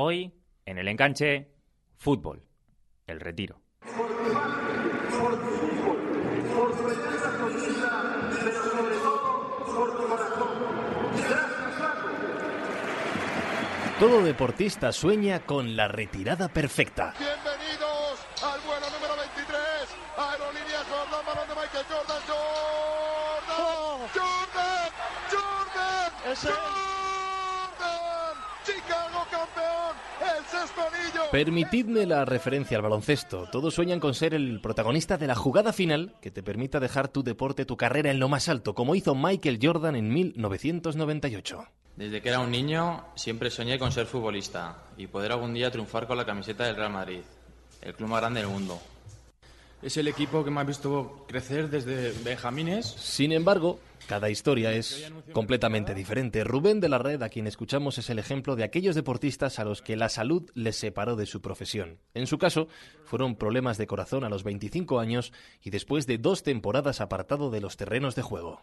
Hoy, en el enganche, fútbol, el retiro. Todo deportista sueña con la retirada perfecta. Bienvenidos al vuelo número 23. Aerolíneas Jordan, balón de Michael Jordan. Jordan. Jordan. Jordan. Jordan. Permitidme la referencia al baloncesto. Todos sueñan con ser el protagonista de la jugada final que te permita dejar tu deporte, tu carrera en lo más alto, como hizo Michael Jordan en 1998. Desde que era un niño siempre soñé con ser futbolista y poder algún día triunfar con la camiseta del Real Madrid, el club más grande del mundo. Es el equipo que me ha visto crecer desde Benjamines. Sin embargo, cada historia es completamente diferente. Rubén de la Red, a quien escuchamos, es el ejemplo de aquellos deportistas a los que la salud les separó de su profesión. En su caso, fueron problemas de corazón a los 25 años y después de dos temporadas apartado de los terrenos de juego.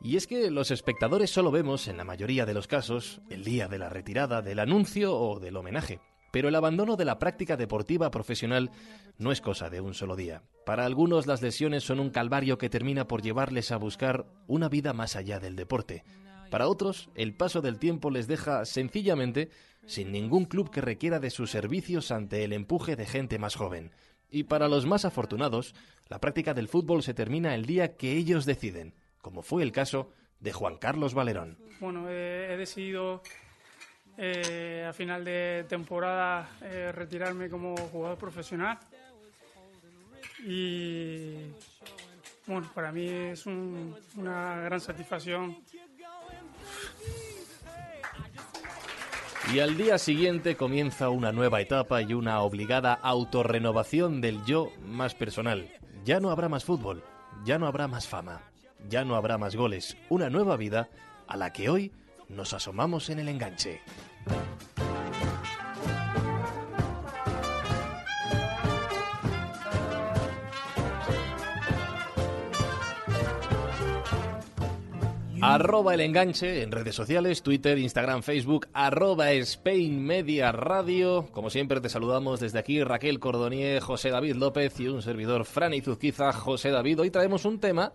Y es que los espectadores solo vemos, en la mayoría de los casos, el día de la retirada, del anuncio o del homenaje. Pero el abandono de la práctica deportiva profesional no es cosa de un solo día. Para algunos las lesiones son un calvario que termina por llevarles a buscar una vida más allá del deporte. Para otros, el paso del tiempo les deja sencillamente sin ningún club que requiera de sus servicios ante el empuje de gente más joven. Y para los más afortunados, la práctica del fútbol se termina el día que ellos deciden, como fue el caso de Juan Carlos Valerón. Bueno, he decidido eh, a final de temporada eh, retirarme como jugador profesional y bueno, para mí es un- una gran satisfacción Y al día siguiente comienza una nueva etapa y una obligada autorrenovación del yo más personal. Ya no habrá más fútbol, ya no habrá más fama, ya no habrá más goles. Una nueva vida a la que hoy nos asomamos en el enganche. Arroba el enganche en redes sociales, Twitter, Instagram, Facebook, arroba Spain Media Radio. Como siempre te saludamos desde aquí Raquel Cordonier, José David López y un servidor Fran Izuzquiza, José David. Hoy traemos un tema,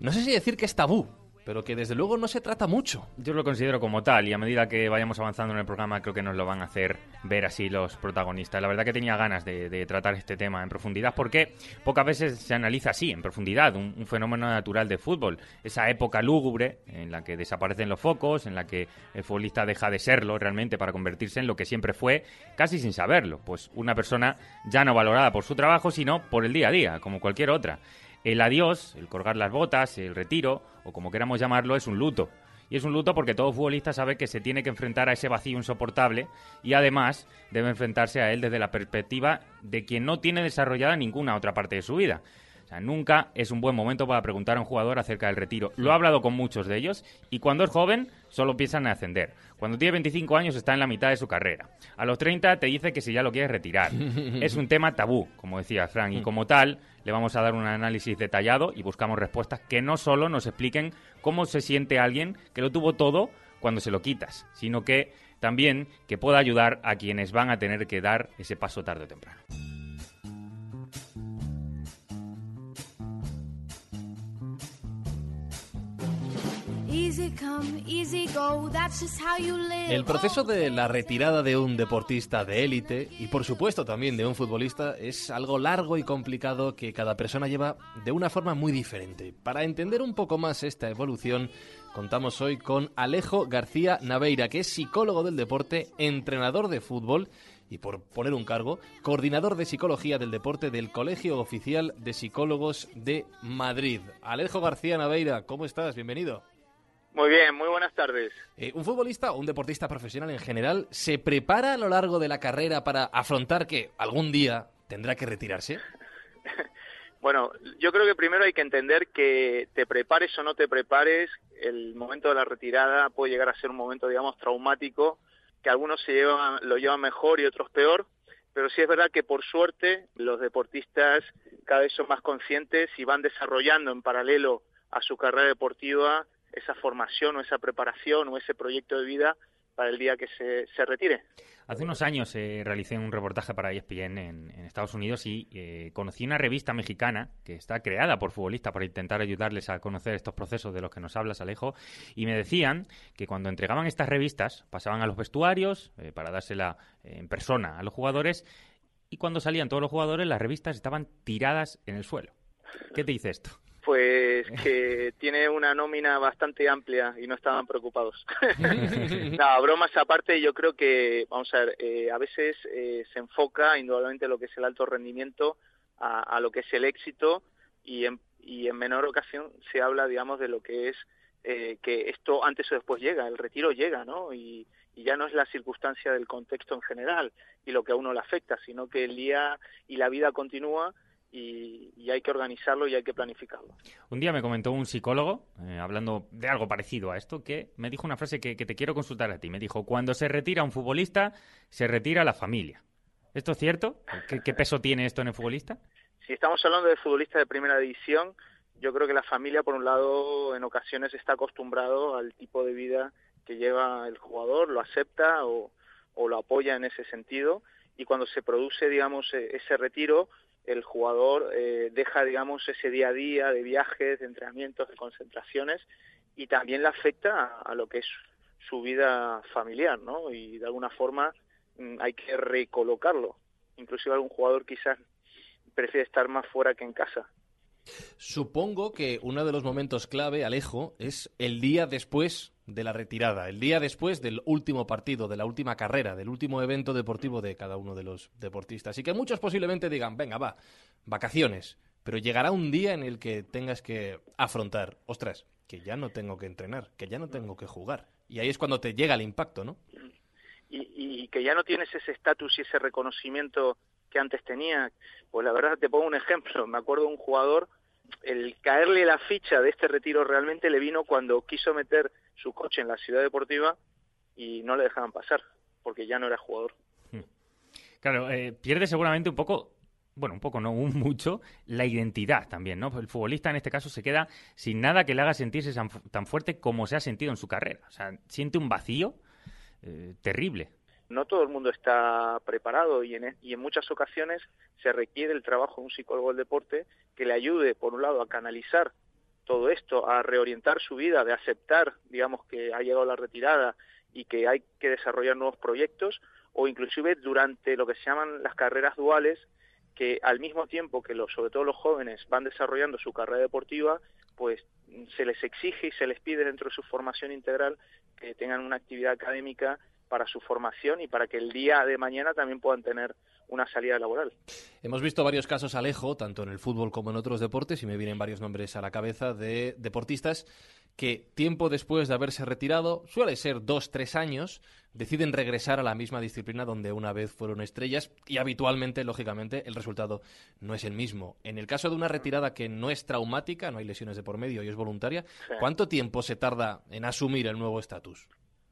no sé si decir que es tabú, pero que desde luego no se trata mucho. Yo lo considero como tal y a medida que vayamos avanzando en el programa creo que nos lo van a hacer ver así los protagonistas. La verdad que tenía ganas de, tratar este tema en profundidad porque pocas veces se analiza así, en profundidad, un, un fenómeno natural de fútbol. Esa época lúgubre en la que desaparecen los focos, en la que el futbolista deja de serlo realmente para convertirse en lo que siempre fue, casi sin saberlo. Pues una persona ya no valorada por su trabajo, sino por el día a día, como cualquier otra. El adiós, el colgar las botas, el retiro, o como queramos llamarlo, es un luto. Y es un luto porque todo futbolista sabe que se tiene que enfrentar a ese vacío insoportable y además debe enfrentarse a él desde la perspectiva de quien no tiene desarrollada ninguna otra parte de su vida. O sea, nunca es un buen momento para preguntar a un jugador acerca del retiro. Lo he hablado con muchos de ellos y cuando es joven solo piensan en ascender. Cuando tiene 25 años está en la mitad de su carrera. A los 30 te dice que si ya lo quieres retirar. es un tema tabú, como decía Frank, y como tal le vamos a dar un análisis detallado y buscamos respuestas que no solo nos expliquen cómo se siente alguien que lo tuvo todo cuando se lo quitas, sino que también que pueda ayudar a quienes van a tener que dar ese paso tarde o temprano. El proceso de la retirada de un deportista de élite y por supuesto también de un futbolista es algo largo y complicado que cada persona lleva de una forma muy diferente. Para entender un poco más esta evolución, contamos hoy con Alejo García Naveira, que es psicólogo del deporte, entrenador de fútbol y por poner un cargo, coordinador de psicología del deporte del Colegio Oficial de Psicólogos de Madrid. Alejo García Naveira, ¿cómo estás? Bienvenido. Muy bien, muy buenas tardes. Eh, ¿Un futbolista o un deportista profesional en general se prepara a lo largo de la carrera para afrontar que algún día tendrá que retirarse? Bueno, yo creo que primero hay que entender que te prepares o no te prepares, el momento de la retirada puede llegar a ser un momento, digamos, traumático, que algunos se llevan, lo llevan mejor y otros peor, pero sí es verdad que por suerte los deportistas cada vez son más conscientes y van desarrollando en paralelo a su carrera deportiva esa formación o esa preparación o ese proyecto de vida para el día que se, retire. Hace unos años eh, realicé un reportaje para ESPN en, en Estados Unidos y eh, conocí una revista mexicana que está creada por futbolistas para intentar ayudarles a conocer estos procesos de los que nos hablas, Alejo, y me decían que cuando entregaban estas revistas pasaban a los vestuarios eh, para dársela en persona a los jugadores y cuando salían todos los jugadores las revistas estaban tiradas en el suelo. ¿Qué te dice esto? Pues que tiene una nómina bastante amplia y no estaban preocupados. no, bromas aparte, yo creo que, vamos a ver, eh, a veces eh, se enfoca indudablemente lo que es el alto rendimiento a, a lo que es el éxito y en, y en menor ocasión se habla, digamos, de lo que es eh, que esto antes o después llega, el retiro llega, ¿no? Y, y ya no es la circunstancia del contexto en general y lo que a uno le afecta, sino que el día y la vida continúa y, y, hay que organizarlo y hay que planificarlo. Un día me comentó un psicólogo, eh, hablando de algo parecido a esto, que me dijo una frase que, que, te quiero consultar a ti. Me dijo, cuando se retira un futbolista, se retira la familia. ¿Esto es cierto? ¿Qué, qué peso tiene esto en el futbolista? Si estamos hablando de futbolistas de primera división, yo creo que la familia, por un lado, en ocasiones está acostumbrado al tipo de vida que lleva el jugador, lo acepta o, o lo apoya en ese sentido, y cuando se produce, digamos, ese retiro, el jugador eh, deja, digamos, ese día a día de viajes, de entrenamientos, de concentraciones y también le afecta a, lo que es su vida familiar, ¿no? Y de alguna forma mmm, hay que recolocarlo. Inclusive algún jugador quizás prefiere estar más fuera que en casa. Supongo que uno de los momentos clave, Alejo, es el día después de la retirada, el día después del último partido, de la última carrera, del último evento deportivo de cada uno de los deportistas. Y que muchos posiblemente digan, venga, va, vacaciones. Pero llegará un día en el que tengas que afrontar, ostras, que ya no tengo que entrenar, que ya no tengo que jugar. Y ahí es cuando te llega el impacto, ¿no? Y, y que ya no tienes ese estatus y ese reconocimiento que antes tenía. Pues la verdad, te pongo un ejemplo. Me acuerdo de un jugador, el caerle la ficha de este retiro realmente le vino cuando quiso meter su coche en la ciudad deportiva y no le dejaban pasar, porque ya no era jugador. Claro, eh, pierde seguramente un poco, bueno, un poco, no, un mucho, la identidad también, ¿no? El futbolista en este caso se queda sin nada que le haga sentirse tan, tan fuerte como se ha sentido en su carrera. O sea, siente un vacío eh, terrible. No todo el mundo está preparado y en, y en muchas ocasiones se requiere el trabajo de un psicólogo del deporte que le ayude, por un lado, a canalizar todo esto, a reorientar su vida, de aceptar, digamos, que ha llegado la retirada y que hay que desarrollar nuevos proyectos, o inclusive durante lo que se llaman las carreras duales, que al mismo tiempo que los, sobre todo los jóvenes van desarrollando su carrera deportiva, pues se les exige y se les pide dentro de su formación integral que tengan una actividad académica para su formación y para que el día de mañana también puedan tener una salida laboral. Hemos visto varios casos, Alejo, tanto en el fútbol como en otros deportes, y me vienen varios nombres a la cabeza de deportistas que tiempo después de haberse retirado, suele ser dos, tres años, deciden regresar a la misma disciplina donde una vez fueron estrellas y habitualmente, lógicamente, el resultado no es el mismo. En el caso de una retirada que no es traumática, no hay lesiones de por medio y es voluntaria, sí. ¿cuánto tiempo se tarda en asumir el nuevo estatus?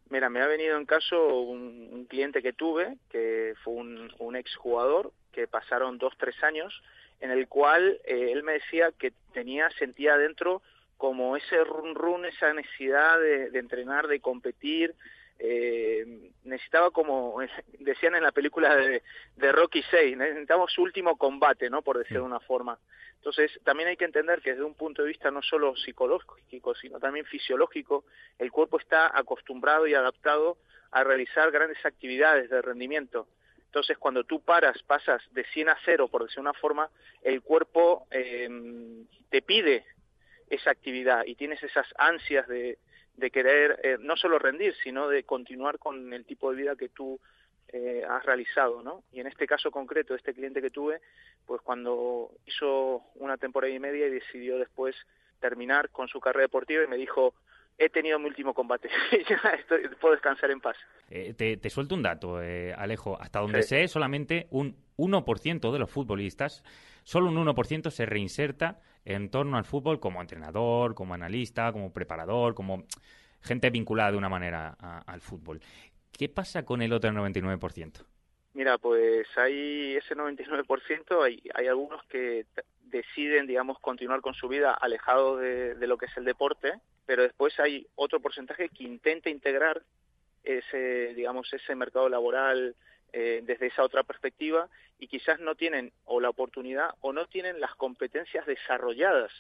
Mira, me ha venido en caso un, cliente que tuve, que fue un, un exjugador, que pasaron dos, tres años, en el cual eh, él me decía que tenía, sentía dentro como ese run run, esa necesidad de, de entrenar, de competir, eh, necesitaba como decían en la película de, de Rocky 6, necesitamos su último combate, ¿no? Por decir de una forma. Entonces, también hay que entender que desde un punto de vista no solo psicológico, sino también fisiológico, el cuerpo está acostumbrado y adaptado a realizar grandes actividades de rendimiento. Entonces, cuando tú paras, pasas de 100 a 0, por decir una forma, el cuerpo eh, te pide esa actividad y tienes esas ansias de, de querer eh, no solo rendir, sino de continuar con el tipo de vida que tú eh, has realizado, ¿no? Y en este caso concreto, este cliente que tuve, pues cuando hizo una temporada y media y decidió después terminar con su carrera deportiva y me dijo, he tenido mi último combate, ya estoy, puedo descansar en paz. Eh, te, te, suelto un dato, eh, Alejo. Hasta donde sí. sé, solamente un 1% de los futbolistas, solo un 1% se reinserta en torno al fútbol como entrenador, como analista, como preparador, como gente vinculada de una manera a, al fútbol. ¿Qué pasa con el otro 99%? Mira, pues hay ese 99%, hay, hay algunos que deciden, digamos, continuar con su vida alejados de, de, lo que es el deporte, pero después hay otro porcentaje que intenta integrar ese, digamos, ese mercado laboral eh, desde esa otra perspectiva y quizás no tienen o la oportunidad o no tienen las competencias desarrolladas.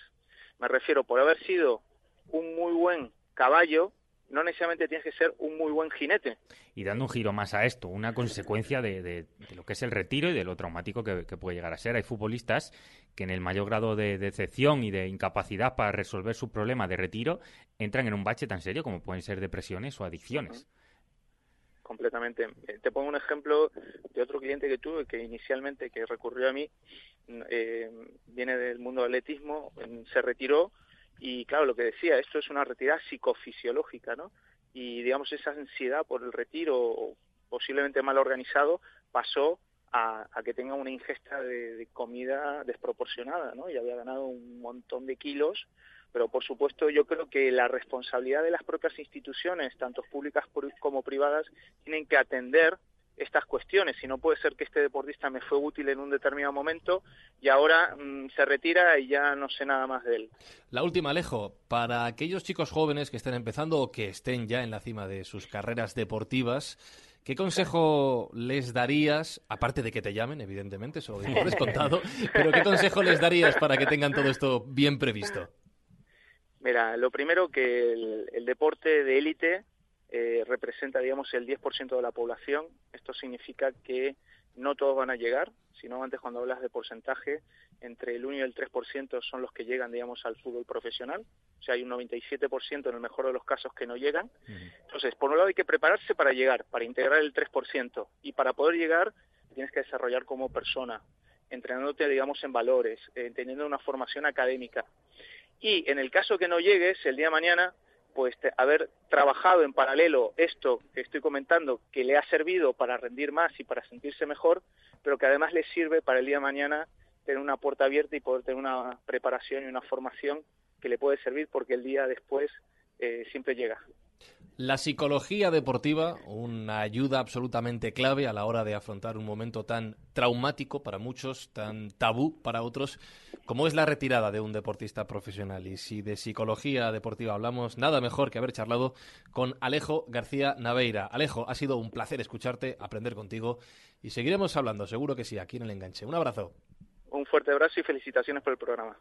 Me refiero, por haber sido un muy buen caballo, no necesariamente tienes que ser un muy buen jinete. Y dando un giro más a esto, una consecuencia de, de, lo que es el retiro y de lo traumático que, que, puede llegar a ser. Hay futbolistas que en el mayor grado de decepción y de incapacidad para resolver su problema de retiro entran en un bache tan serio como pueden ser depresiones o adicciones. Completamente. Eh, te pongo un ejemplo de otro cliente que tuve que inicialmente que recurrió a mí, eh, viene del mundo del atletismo, se retiró y claro, lo que decía, esto es una retirada psicofisiológica, ¿no? Y digamos, esa ansiedad por el retiro, posiblemente mal organizado, pasó a, que tenga una ingesta de, comida desproporcionada, ¿no? Y había ganado un montón de kilos, pero por supuesto yo creo que la responsabilidad de las propias instituciones, tanto públicas como privadas, tienen que atender estas cuestiones. Si no puede ser que este deportista me fue útil en un determinado momento y ahora mmm, se retira y ya no sé nada más de él. La última, Alejo, para aquellos chicos jóvenes que estén empezando o que estén ya en la cima de sus carreras deportivas, ¿Qué consejo les darías, aparte de que te llamen, evidentemente, eso lo por descontado, pero qué consejo les darías para que tengan todo esto bien previsto? Mira, lo primero que el, el deporte de élite eh, representa, digamos, el 10% de la población. Esto significa que no todos van a llegar, sino antes cuando hablas de porcentaje, entre el 1 y el 3% son los que llegan, digamos, al fútbol profesional. O sea, hay un 97% en el mejor de los casos que no llegan. Entonces, por un lado hay que prepararse para llegar, para integrar el 3%. Y para poder llegar, tienes que desarrollar como persona, entrenándote, digamos, en valores, eh, teniendo una formación académica. Y en el caso que no llegues, el día de mañana, pues haber trabajado en paralelo esto que estoy comentando, que le ha servido para rendir más y para sentirse mejor, pero que además le sirve para el día de mañana tener una puerta abierta y poder tener una preparación y una formación que le puede servir porque el día después eh, siempre llega. La psicología deportiva, una ayuda absolutamente clave a la hora de afrontar un momento tan traumático para muchos, tan tabú para otros, como es la retirada de un deportista profesional. Y si de psicología deportiva hablamos, nada mejor que haber charlado con Alejo García Naveira. Alejo, ha sido un placer escucharte, aprender contigo y seguiremos hablando, seguro que sí, aquí en el enganche. Un abrazo. Un fuerte abrazo y felicitaciones por el programa.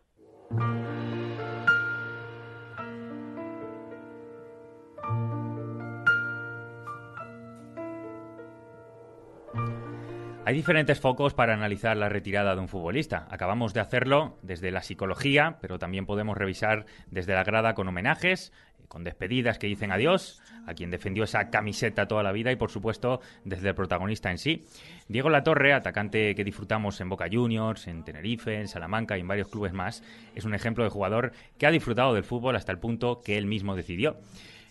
Hay diferentes focos para analizar la retirada de un futbolista. Acabamos de hacerlo desde la psicología, pero también podemos revisar desde la grada con homenajes, con despedidas que dicen adiós a quien defendió esa camiseta toda la vida y, por supuesto, desde el protagonista en sí. Diego Latorre, atacante que disfrutamos en Boca Juniors, en Tenerife, en Salamanca y en varios clubes más, es un ejemplo de jugador que ha disfrutado del fútbol hasta el punto que él mismo decidió.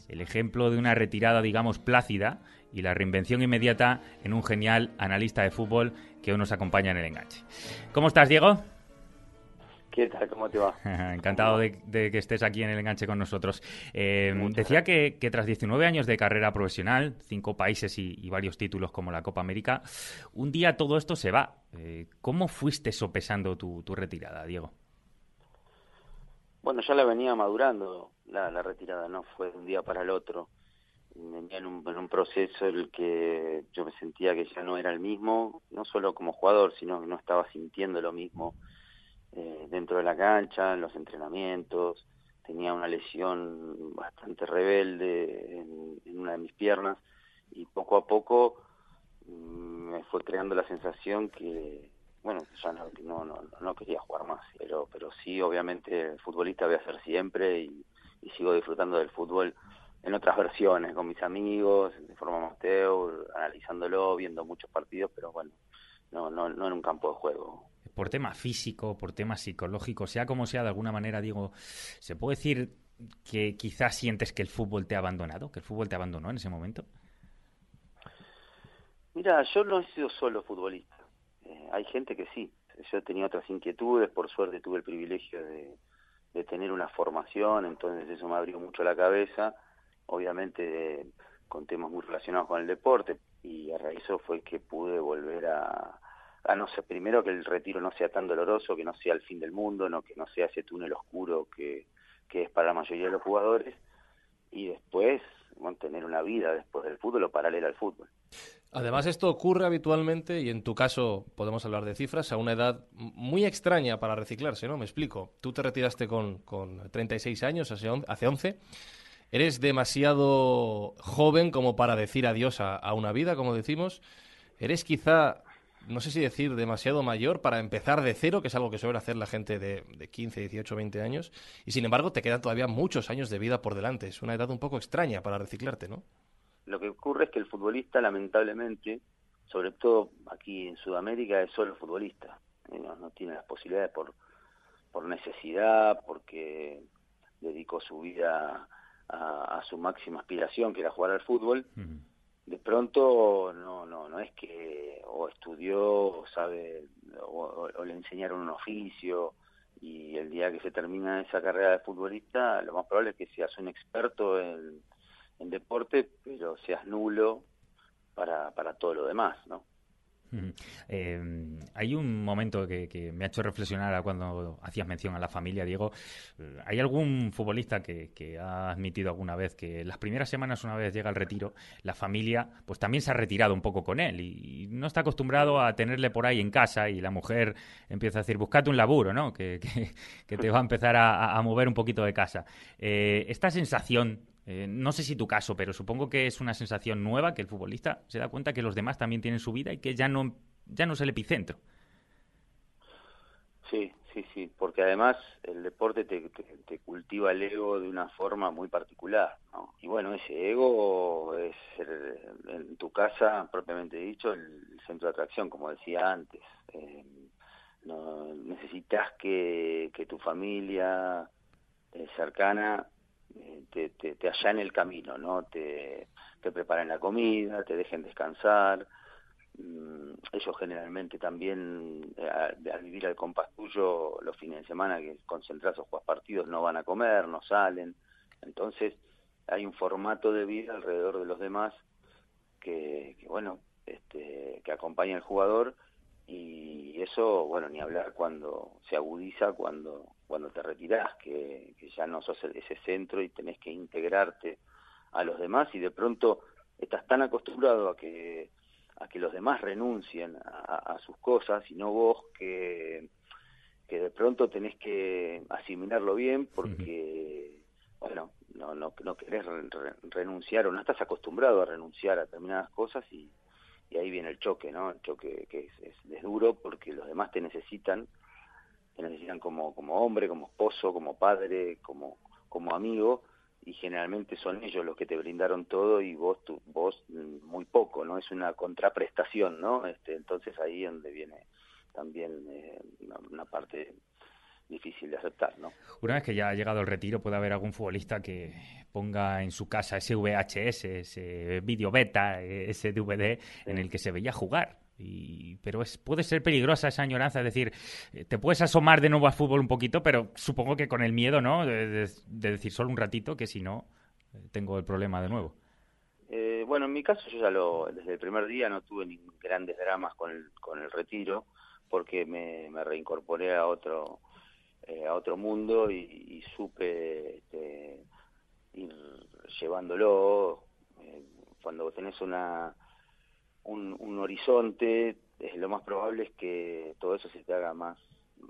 El ejemplo de una retirada, digamos, plácida y la reinvención inmediata en un genial analista de fútbol que hoy nos acompaña en el enganche. ¿Cómo estás, Diego? ¿Qué tal? ¿Cómo te va? Encantado de, de, que estés aquí en el enganche con nosotros. Eh, decía que, que, tras 19 años de carrera profesional, cinco países y, y, varios títulos como la Copa América, un día todo esto se va. Eh, ¿Cómo fuiste sopesando tu, tu, retirada, Diego? Bueno, ya la venía madurando la, la retirada, no fue de un día para el otro. Venía en un, en un proceso en el que yo me sentía que ya no era el mismo, no solo como jugador, sino que no estaba sintiendo lo mismo eh, dentro de la cancha, en los entrenamientos, tenía una lesión bastante rebelde en, una de mis piernas y poco a poco mmm, me fue creando la sensación que bueno ya no, no, no, no quería jugar más. Pero pero sí obviamente futbolista voy a ser siempre y, y sigo disfrutando del fútbol en otras versiones, con mis amigos, de forma amateur, analizándolo, viendo muchos partidos, pero bueno, no, no, no en un campo de juego. Por tema físico, por tema psicológico, sea como sea, de alguna manera, digo, ¿se puede decir que quizás sientes que el fútbol te ha abandonado, que el fútbol te abandonó en ese momento? Mira, yo no he sido solo futbolista. Eh, hay gente que sí. Yo tenía otras inquietudes, por suerte tuve el privilegio de, de tener una formación, entonces eso me abrió mucho la cabeza obviamente con temas muy relacionados con el deporte y a raíz de eso fue que pude volver a, a no sé, primero que el retiro no sea tan doloroso, que no sea el fin del mundo, no que no sea ese túnel oscuro que, que es para la mayoría de los jugadores y después mantener una vida después del fútbol o paralela al fútbol. Además, esto ocurre habitualmente, y en tu caso podemos hablar de cifras, a una edad muy extraña para reciclarse, ¿no? Me explico. Tú te retiraste con, con 36 años, hace 11. Eres demasiado joven como para decir adiós a, una vida, como decimos. Eres quizá no sé si decir demasiado mayor para empezar de cero, que es algo que suele hacer la gente de, de 15, 18, 20 años, y sin embargo te quedan todavía muchos años de vida por delante. Es una edad un poco extraña para reciclarte, ¿no? Lo que ocurre es que el futbolista, lamentablemente, sobre todo aquí en Sudamérica, es solo futbolista. No, no tiene las posibilidades por, por necesidad, porque dedicó su vida a, a su máxima aspiración, que era jugar al fútbol. Uh -huh de pronto no no no es que o estudió o sabe o, o, le enseñaron un oficio y el día que se termina esa carrera de futbolista lo más probable es que seas un experto en, deporte pero seas nulo para para todo lo demás no eh, hay un momento que, me ha hecho reflexionar cuando hacías mención a la familia, Diego. ¿Hay algún futbolista que, ha admitido alguna vez que las primeras semanas, una vez llega el retiro, la familia pues también se ha retirado un poco con él y, no está acostumbrado a tenerle por ahí en casa y la mujer empieza a decir, buscate un laburo, ¿no? Que, que te va a empezar a, a, mover un poquito de casa. Eh, esta sensación eh, no sé si tu caso, pero supongo que es una sensación nueva que el futbolista se da cuenta que los demás también tienen su vida y que ya no, ya no es el epicentro. Sí, sí, sí, porque además el deporte te, cultiva el ego de una forma muy particular, ¿no? Y bueno, ese ego es, el, en tu casa, propiamente dicho, el centro de atracción, como decía antes. Eh, no, necesitas que, que tu familia eh, cercana te, te, te allá en el camino, ¿no? Te, preparen la comida, te dejen descansar. Mm, ellos generalmente también, eh, al vivir al compás tuyo, los fines de semana que concentras o juegas partidos, no van a comer, no salen. Entonces, hay un formato de vida alrededor de los demás que, que bueno, este, que acompaña al jugador y eso, bueno, ni hablar cuando se agudiza cuando cuando te retirás, que, que ya no sos ese centro y tenés que integrarte a los demás y de pronto estás tan acostumbrado a que a que los demás renuncien a, a sus cosas y no vos que, que de pronto tenés que asimilarlo bien porque, bueno, no, no, no querés re, re, renunciar o no estás acostumbrado a renunciar a determinadas cosas y, y ahí viene el choque, ¿no? El choque que es, es, es duro porque los demás te necesitan te necesitan como, como hombre, como esposo, como padre, como, como amigo, y generalmente son ellos los que te brindaron todo y vos tu, vos muy poco, ¿no? Es una contraprestación, ¿no? Este, entonces ahí es donde viene también eh, una, una parte difícil de aceptar, ¿no? Una vez que ya ha llegado el retiro, puede haber algún futbolista que ponga en su casa ese VHS, ese vídeo beta, ese DVD sí. en el que se veía jugar. Y, pero es, puede ser peligrosa esa añoranza, es decir, eh, te puedes asomar de nuevo al fútbol un poquito, pero supongo que con el miedo, ¿no? De, de, de decir solo un ratito, que si no, eh, tengo el problema de nuevo. Eh, bueno, en mi caso yo ya lo, desde el primer día no tuve ni grandes dramas con el, con el retiro, porque me, reincorporé a otro, eh, a otro mundo y, supe este, ir llevándolo. Cuando tenés una un, un horizonte, es, lo más probable es que todo eso se te haga más,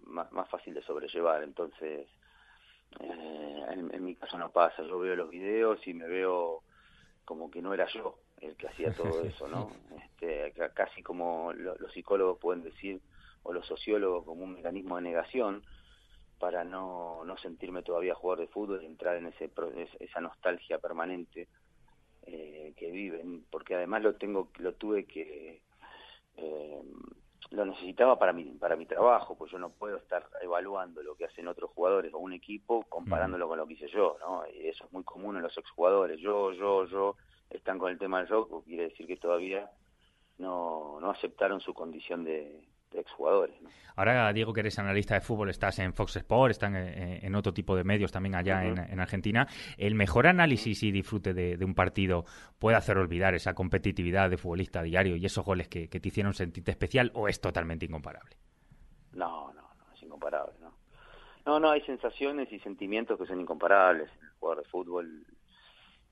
más, más fácil de sobrellevar. Entonces, eh, en, en, mi caso no pasa. Yo veo los videos y me veo como que no era yo el que hacía todo eso, ¿no? Este, casi como lo, los psicólogos pueden decir, o los sociólogos, como un mecanismo de negación para no, no sentirme todavía jugador de fútbol y entrar en ese esa nostalgia permanente eh, que viven, porque además lo tengo, lo tuve que, eh, lo necesitaba para mi, para mi trabajo, pues yo no puedo estar evaluando lo que hacen otros jugadores o un equipo comparándolo con lo que hice yo, ¿no? Y eso es muy común en los exjugadores, yo, yo, yo, están con el tema del yo, quiere decir que todavía no, no aceptaron su condición de, exjugadores. ¿no? Ahora, Diego, que eres analista de fútbol, estás en Fox Sport, están en, en otro tipo de medios también allá en, en Argentina. ¿El mejor análisis y disfrute de, de un partido puede hacer olvidar esa competitividad de futbolista diario y esos goles que, que te hicieron sentirte especial o es totalmente incomparable? No, no, no, es incomparable, ¿no? No, no, hay sensaciones y sentimientos que son incomparables. El jugador de fútbol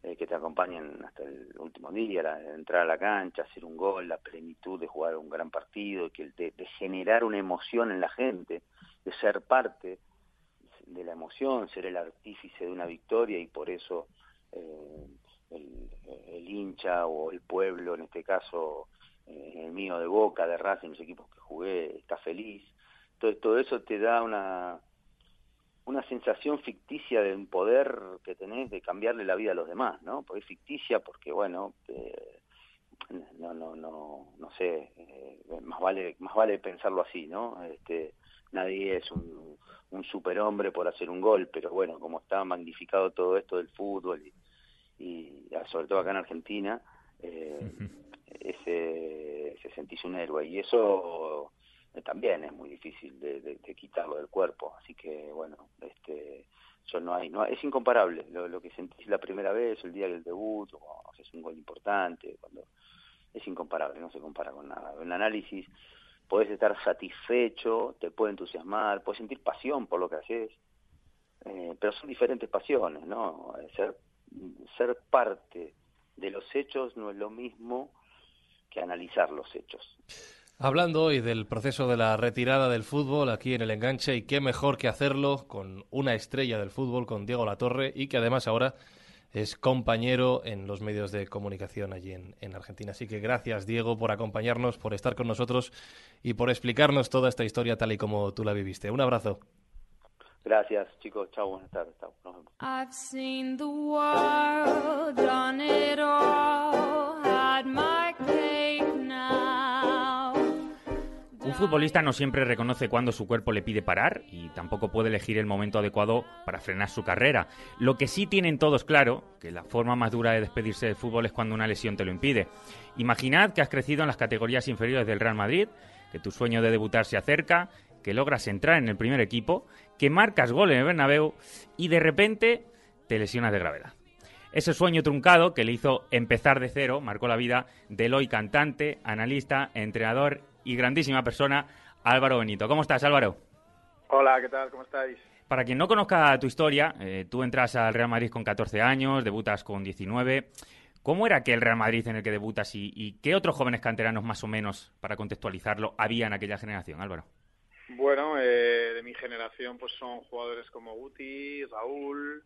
eh, que te acompañan hasta el último día, la, entrar a la cancha, hacer un gol, la plenitud de jugar un gran partido, que de, de generar una emoción en la gente, de ser parte de la emoción, ser el artífice de una victoria y por eso eh, el, el hincha o el pueblo, en este caso eh, el mío de Boca, de Racing, los equipos que jugué, está feliz. Entonces todo eso te da una una sensación ficticia de un poder que tenés de cambiarle la vida a los demás, ¿no? Porque es ficticia porque, bueno, eh, no, no, no, no sé, eh, más vale, más vale pensarlo así, ¿no? Este, nadie es un, un superhombre por hacer un gol, pero bueno, como está magnificado todo esto del fútbol y, y sobre todo acá en Argentina, eh, ese, se sentís un héroe y eso eh, también es muy difícil de, quitarlo del cuerpo así que bueno este yo no hay no es incomparable lo, que sentís la primera vez el día del debut o haces un gol importante cuando es incomparable no se compara con nada. En análisis podés estar satisfecho te puede entusiasmar puedes sentir pasión por lo que haces eh, pero son diferentes pasiones no ser ser parte de los hechos no es lo mismo que analizar los hechos Hablando hoy del proceso de la retirada del fútbol aquí en el enganche y qué mejor que hacerlo con una estrella del fútbol, con Diego Latorre y que además ahora es compañero en los medios de comunicación allí en, en, Argentina. Así que gracias Diego por acompañarnos, por estar con nosotros y por explicarnos toda esta historia tal y como tú la viviste. Un abrazo. Gracias chicos, chao, buenas tardes, chao, nos vemos. I've seen the world, done it all, Un futbolista no siempre reconoce cuándo su cuerpo le pide parar y tampoco puede elegir el momento adecuado para frenar su carrera. Lo que sí tienen todos claro, que la forma más dura de despedirse del fútbol es cuando una lesión te lo impide. Imaginad que has crecido en las categorías inferiores del Real Madrid, que tu sueño de debutar se acerca, que logras entrar en el primer equipo, que marcas gol en el Bernabéu y de repente te lesionas de gravedad. Ese sueño truncado que le hizo empezar de cero marcó la vida del hoy cantante, analista, entrenador y grandísima persona Álvaro Benito. ¿Cómo estás, Álvaro? Hola, ¿qué tal? ¿Cómo estáis? Para quien no conozca tu historia, eh, tú entras al Real Madrid con 14 años, debutas con 19. ¿Cómo era aquel Real Madrid en el que debutas y, y qué otros jóvenes canteranos, más o menos, para contextualizarlo, había en aquella generación, Álvaro? Bueno, eh, de mi generación pues son jugadores como Guti, Raúl,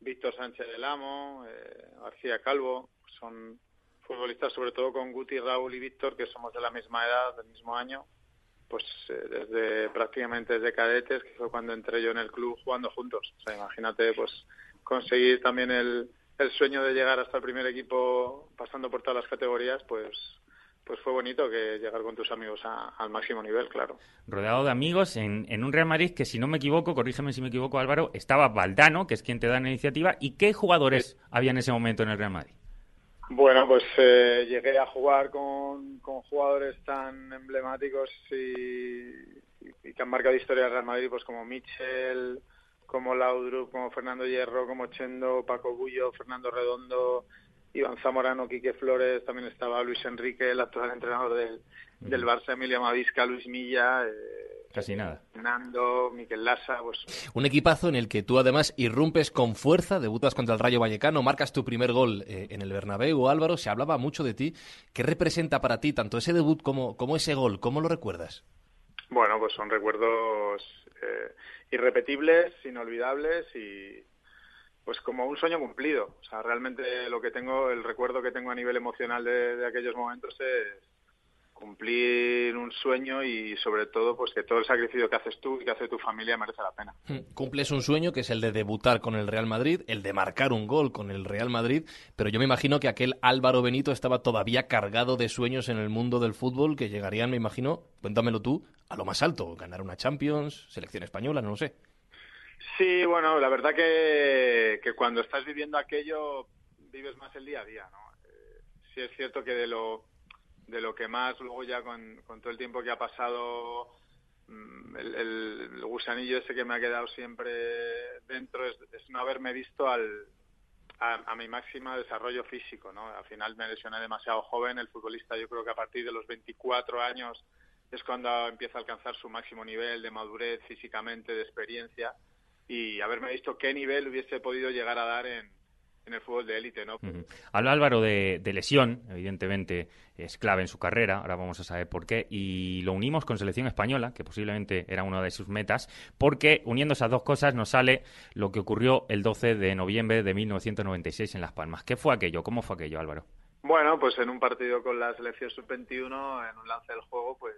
Víctor Sánchez del Amo, eh, García Calvo, son futbolistas sobre todo con Guti, Raúl y Víctor que somos de la misma edad, del mismo año, pues eh, desde prácticamente desde cadetes, que fue cuando entré yo en el club jugando juntos. O sea, imagínate pues conseguir también el, el sueño de llegar hasta el primer equipo pasando por todas las categorías, pues pues fue bonito que llegar con tus amigos a, al máximo nivel, claro. Rodeado de amigos en, en, un Real Madrid que, si no me equivoco, corrígeme si me equivoco, Álvaro, estaba Valdano, que es quien te da la iniciativa. ¿Y qué jugadores sí. había en ese momento en el Real Madrid? Bueno, pues eh, llegué a jugar con, con, jugadores tan emblemáticos y, y, que han marcado historia del Real Madrid, pues como Mitchell, como Laudrup, como Fernando Hierro, como Chendo, Paco Bullo, Fernando Redondo, Iván Zamorano, Quique Flores, también estaba Luis Enrique, el actual entrenador del, del Barça, Emilio Mavisca, Luis Milla. Eh, Casi nada. Nando, Miquel Lassa, pues... Un equipazo en el que tú además irrumpes con fuerza, debutas contra el Rayo Vallecano, marcas tu primer gol eh, en el Bernabéu, Álvaro, se hablaba mucho de ti. ¿Qué representa para ti tanto ese debut como, como ese gol? ¿Cómo lo recuerdas? Bueno, pues son recuerdos eh, irrepetibles, inolvidables y pues como un sueño cumplido. O sea, realmente lo que tengo, el recuerdo que tengo a nivel emocional de, de aquellos momentos es cumplir un sueño y sobre todo pues que todo el sacrificio que haces tú y que hace tu familia merece la pena. Cumples un sueño que es el de debutar con el Real Madrid, el de marcar un gol con el Real Madrid, pero yo me imagino que aquel Álvaro Benito estaba todavía cargado de sueños en el mundo del fútbol que llegarían, me imagino, cuéntamelo tú, a lo más alto, ganar una Champions, selección española, no lo sé. Sí, bueno, la verdad que, que cuando estás viviendo aquello vives más el día a día, ¿no? Eh, sí es cierto que de lo de lo que más luego ya con, con todo el tiempo que ha pasado mm, el, el gusanillo ese que me ha quedado siempre dentro es, es no haberme visto al, a, mi máximo desarrollo físico, ¿no? Al final me lesioné demasiado joven, el futbolista yo creo que a partir de los 24 años es cuando empieza a alcanzar su máximo nivel de madurez físicamente, de experiencia y haberme visto qué nivel hubiese podido llegar a dar en, en el fútbol de élite, ¿no? Uh -huh. Habla Álvaro de, de, lesión, evidentemente es clave en su carrera, ahora vamos a saber por qué, y lo unimos con selección española, que posiblemente era una de sus metas, porque uniendo esas dos cosas nos sale lo que ocurrió el 12 de noviembre de 1996 en Las Palmas. ¿Qué fue aquello? ¿Cómo fue aquello, Álvaro? Bueno, pues en un partido con la selección sub-21, en un lance del juego, pues,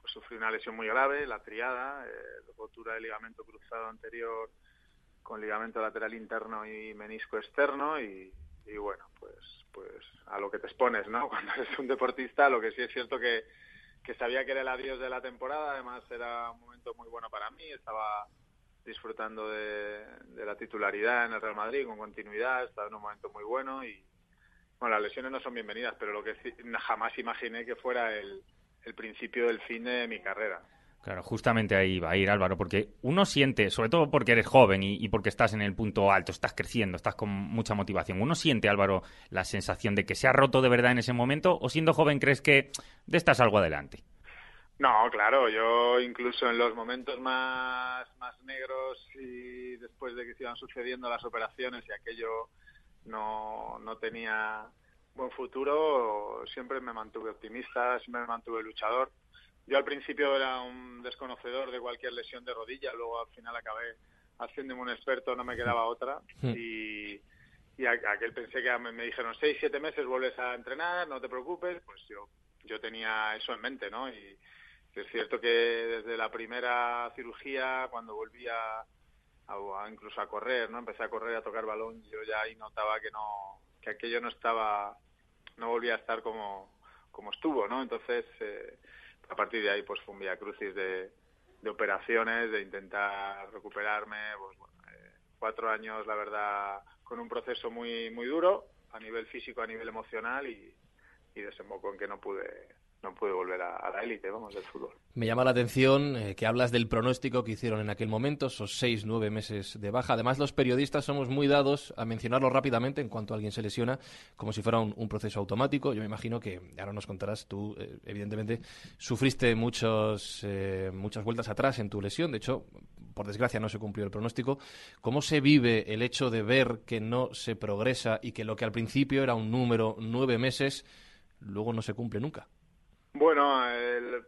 pues sufrí una lesión muy grave, la triada, eh, rotura de ligamento cruzado anterior con ligamento lateral interno y menisco externo y, bueno, pues pues a lo que te expones, ¿no? Cuando eres un deportista, lo que sí es cierto que, que sabía que era el adiós de la temporada, además era un momento muy bueno para mí, estaba disfrutando de, de la titularidad en el Real Madrid con continuidad, estaba en un momento muy bueno y bueno, las lesiones no son bienvenidas, pero lo que jamás imaginé que fuera el, el principio del fin de mi carrera. Claro, justamente ahí va a ir Álvaro, porque uno siente, sobre todo porque eres joven y, porque estás en el punto alto, estás creciendo, estás con mucha motivación, uno siente, Álvaro, la sensación de que se ha roto de verdad en ese momento o siendo joven crees que de estás algo adelante. No, claro, yo incluso en los momentos más, más negros y después de que se iban sucediendo las operaciones y aquello no, no tenía buen futuro, siempre me mantuve optimista, siempre me mantuve luchador yo al principio era un desconocedor de cualquier lesión de rodilla, luego al final acabé haciéndome un experto, no me quedaba otra. Y, y aquel pensé que me, me, dijeron seis, siete meses vuelves a entrenar, no te preocupes, pues yo, yo tenía eso en mente, ¿no? Y es cierto que desde la primera cirugía, cuando volví a, a, incluso a correr, ¿no? Empecé a correr, a tocar balón, yo ya ahí notaba que no, que aquello no estaba, no volvía a estar como, como estuvo, ¿no? Entonces, eh, a partir de ahí pues fue un vía crucis de, de operaciones, de intentar recuperarme, pues bueno, eh, cuatro años la verdad con un proceso muy muy duro a nivel físico, a nivel emocional y, y desembocó en que no pude no pude volver a, la élite, vamos, del fútbol. Me llama la atención eh, que hablas del pronóstico que hicieron en aquel momento, esos seis, nueve meses de baja. Además, los periodistas somos muy dados a mencionarlo rápidamente en cuanto alguien se lesiona, como si fuera un, un proceso automático. Yo me imagino que, ahora nos contarás, tú, eh, evidentemente, sufriste muchos, eh, muchas vueltas atrás en tu lesión. De hecho, por desgracia, no se cumplió el pronóstico. ¿Cómo se vive el hecho de ver que no se progresa y que lo que al principio era un número, nueve meses, luego no se cumple nunca? Bueno, el,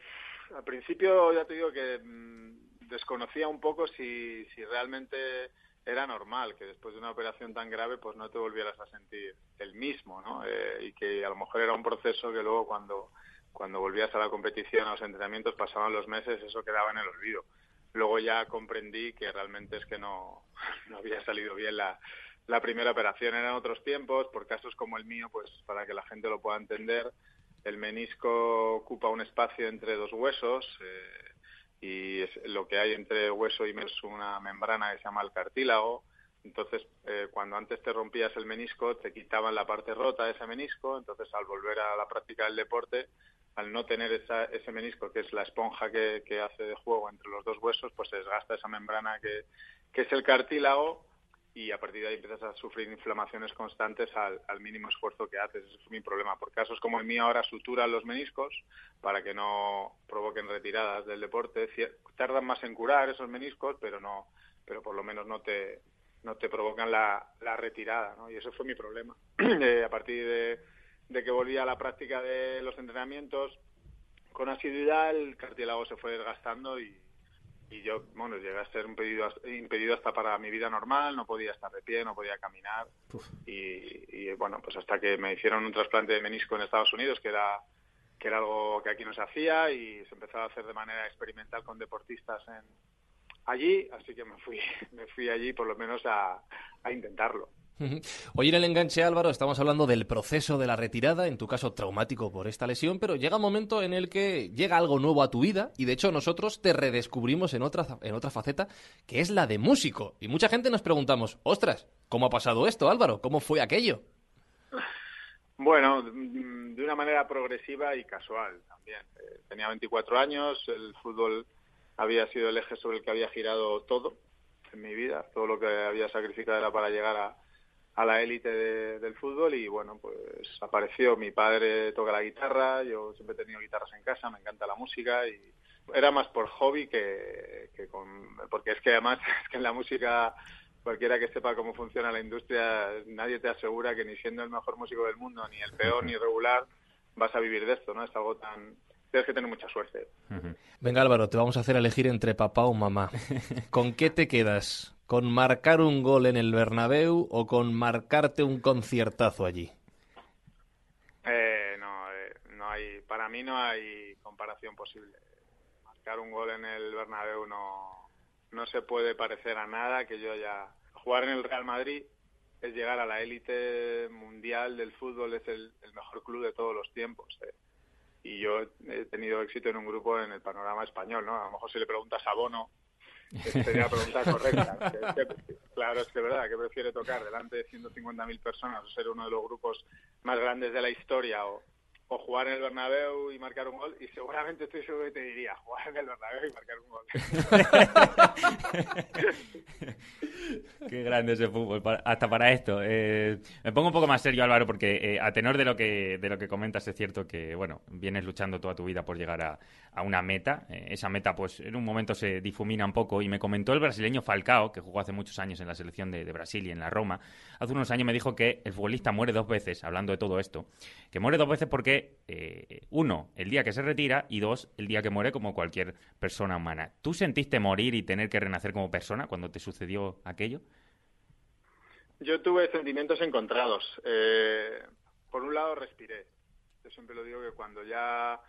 al principio ya te digo que mmm, desconocía un poco si, si realmente era normal que después de una operación tan grave pues no te volvieras a sentir el mismo, ¿no? Eh, y que a lo mejor era un proceso que luego cuando cuando volvías a la competición, a los entrenamientos, pasaban los meses, eso quedaba en el olvido. Luego ya comprendí que realmente es que no, no había salido bien la, la primera operación. Eran otros tiempos, por casos como el mío, pues para que la gente lo pueda entender, el menisco ocupa un espacio entre dos huesos eh, y es lo que hay entre hueso y es una membrana que se llama el cartílago. Entonces, eh, cuando antes te rompías el menisco, te quitaban la parte rota de ese menisco. Entonces, al volver a la práctica del deporte, al no tener esa, ese menisco, que es la esponja que, que, hace de juego entre los dos huesos, pues se desgasta esa membrana que, que es el cartílago y a partir de ahí empiezas a sufrir inflamaciones constantes al, al, mínimo esfuerzo que haces. Ese es mi problema. Por casos como el mío ahora suturan los meniscos para que no provoquen retiradas del deporte. Tardan más en curar esos meniscos, pero no, pero por lo menos no te no te provocan la, la retirada, ¿no? Y eso fue mi problema. eh, a partir de, de que volví a la práctica de los entrenamientos con asiduidad, el cartílago se fue desgastando y, y yo, bueno, llegué a ser impedido, impedido hasta para mi vida normal, no podía estar de pie, no podía caminar. Y, y, bueno, pues hasta que me hicieron un trasplante de menisco en Estados Unidos, que era, que era algo que aquí no se hacía y se empezaba a hacer de manera experimental con deportistas en, allí, así que me fui, me fui allí por lo menos a, a intentarlo. Hoy en el enganche Álvaro estamos hablando del proceso de la retirada, en tu caso traumático por esta lesión, pero llega un momento en el que llega algo nuevo a tu vida y de hecho nosotros te redescubrimos en otra, en otra faceta que es la de músico. Y mucha gente nos preguntamos, ostras, ¿cómo ha pasado esto Álvaro? ¿Cómo fue aquello? Bueno, mm, de una manera progresiva y casual también. Eh, tenía 24 años, el fútbol había sido el eje sobre el que había girado todo en mi vida, todo lo que había sacrificado era para llegar a, a la élite del fútbol y bueno, pues apareció, mi padre toca la guitarra, yo siempre he tenido guitarras en casa, me encanta la música y era más por hobby que, que con... porque es que además es que en la música cualquiera que sepa cómo funciona la industria, nadie te asegura que ni siendo el mejor músico del mundo, ni el peor, ni regular, vas a vivir de esto, ¿no? Es algo tan... Tienes que tener mucha suerte. Venga Álvaro, te vamos a hacer elegir entre papá o mamá. ¿Con qué te quedas? ¿Con marcar un gol en el Bernabéu o con marcarte un conciertazo allí? Eh, no, eh, no hay, para mí no hay comparación posible. Marcar un gol en el Bernabéu no, no se puede parecer a nada que yo haya... Jugar en el Real Madrid es llegar a la élite mundial del fútbol, es el, el mejor club de todos los tiempos. eh. Y yo he tenido éxito en un grupo en el panorama español, ¿no? A lo mejor si le preguntas a Bono, sería la pregunta correcta. Claro, es que es verdad, que prefiere tocar delante de 150.000 personas o ser uno de los grupos más grandes de la historia o, o jugar en el Bernabéu y marcar un gol y seguramente estoy seguro que te diría jugar en el Bernabéu y marcar un gol. Qué grande ese fútbol, hasta para esto. Eh, me pongo un poco más serio, Álvaro, porque eh, a tenor de lo que de lo que comentas es cierto que bueno vienes luchando toda tu vida por llegar a, a una meta. Eh, esa meta, pues en un momento se difumina un poco y me comentó el brasileño Falcao, que jugó hace muchos años en la selección de Brasil y en la Roma. Hace unos años me dijo que el futbolista muere dos veces, hablando de todo esto, que muere dos veces porque uno el día que se retira y dos el día que muere como cualquier persona humana. ¿Tú sentiste morir y tener que renacer como persona cuando te sucedió aquello? Yo tuve sentimientos encontrados. Eh, por un lado respiré. Yo siempre lo digo que cuando ya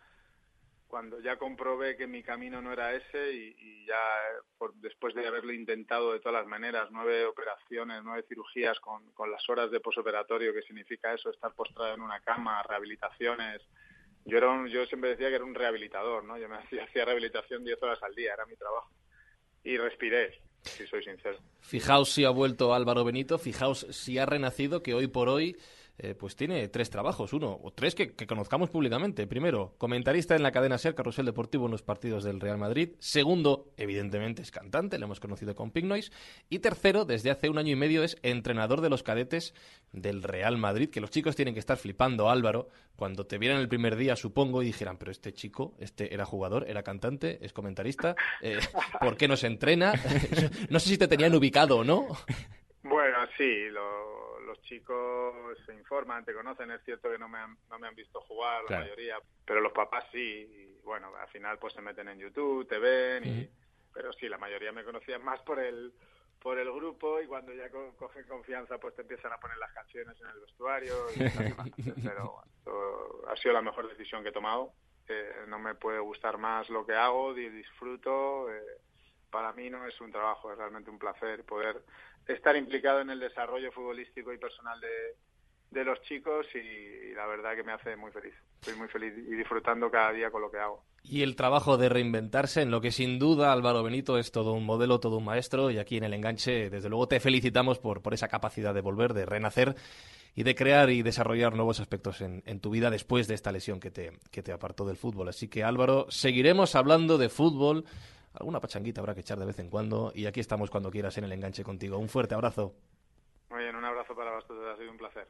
cuando ya comprobé que mi camino no era ese y, ya eh, por- después de haberlo intentado de todas las maneras, nueve operaciones, nueve cirugías con, las horas de posoperatorio que significa eso, estar postrado en una cama, rehabilitaciones. Yo era un- yo siempre decía que era un rehabilitador, ¿no? Yo me hacía, hacía rehabilitación 10 horas al día, era mi trabajo. Y respiré, si soy sincero. Fijaos si ha vuelto Álvaro Benito, fijaos si ha renacido, que hoy por hoy eh, pues tiene tres trabajos, uno o tres que, que conozcamos públicamente. Primero, comentarista en la cadena SER, Carrusel Deportivo en los partidos del Real Madrid. Segundo, evidentemente es cantante, le hemos conocido con Pink Noise. Y tercero, desde hace un año y medio es entrenador de los cadetes del Real Madrid, que los chicos tienen que estar flipando, Álvaro, cuando te vieran el primer día, supongo, y dijeran, pero este chico, este era jugador, era cantante, es comentarista, eh, ¿por qué no se entrena? no sé si te tenían ubicado o no. Bueno, sí, lo- chicos se informan, te conocen. Es cierto que no me han, no me han visto jugar la Claro. mayoría, pero los papás sí. Y, bueno, al final pues se meten en YouTube, te ven, y, pero sí, la mayoría me conocían más por el por el grupo y cuando ya co- cogen confianza pues te empiezan a poner las canciones en el vestuario y pero bueno, ha sido la mejor decisión que he tomado Eh, no me puede gustar más lo que hago di- disfruto eh, para mí no es un trabajo es realmente un placer poder estar implicado en el desarrollo futbolístico y personal de, de los chicos y, la verdad que me hace muy feliz estoy muy feliz y disfrutando cada día con lo que hago Y el trabajo de reinventarse, en lo que sin duda Álvaro Benito es todo un modelo, todo un maestro, y aquí en el enganche, desde luego, te felicitamos por, por esa capacidad de volver, de renacer y de crear y desarrollar nuevos aspectos en, en tu vida después de esta lesión que te, que te apartó del fútbol. Así que Álvaro, seguiremos hablando de fútbol. Alguna pachanguita habrá que echar de vez en cuando, y aquí estamos cuando quieras en el enganche contigo. Un fuerte abrazo. muy bien un abrazo para vosotros ha sido un placer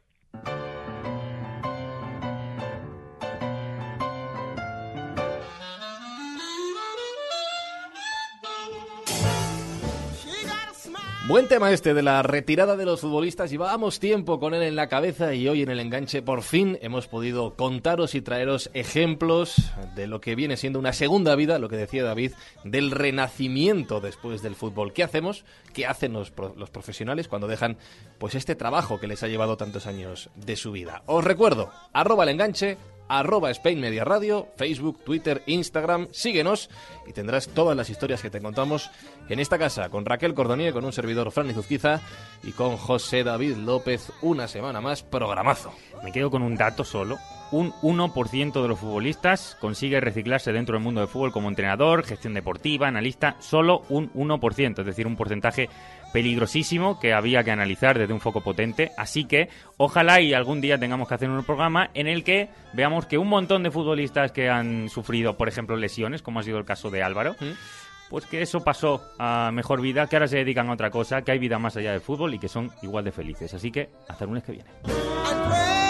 Buen tema este de la retirada de los futbolistas. Llevábamos tiempo con él en la cabeza y hoy en el enganche por fin hemos podido contaros y traeros ejemplos de lo que viene siendo una segunda vida, lo que decía David, del renacimiento después del fútbol. ¿Qué hacemos? ¿Qué hacen los, los profesionales cuando dejan pues este trabajo que les ha llevado tantos años de su vida? Os recuerdo, arroba el enganche, arroba Spain Media Radio, Facebook, Twitter, Instagram, síguenos y tendrás todas las historias que te contamos en esta casa con Raquel Cordonier, con un servidor Fran Izuzquiza y con José David López una semana más, programazo. Me quedo con un dato solo. Un 1% de los futbolistas consigue reciclarse dentro del mundo del fútbol como entrenador, gestión deportiva, analista. Solo un 1%, es decir, un porcentaje peligrosísimo que había que analizar desde un foco potente. Así que ojalá y algún día tengamos que hacer un programa en el que veamos que un montón de futbolistas que han sufrido, por ejemplo, lesiones, como ha sido el caso de Álvaro, pues que eso pasó a mejor vida, que ahora se dedican a otra cosa, que hay vida más allá del fútbol y que son igual de felices. Así que hasta el lunes que viene.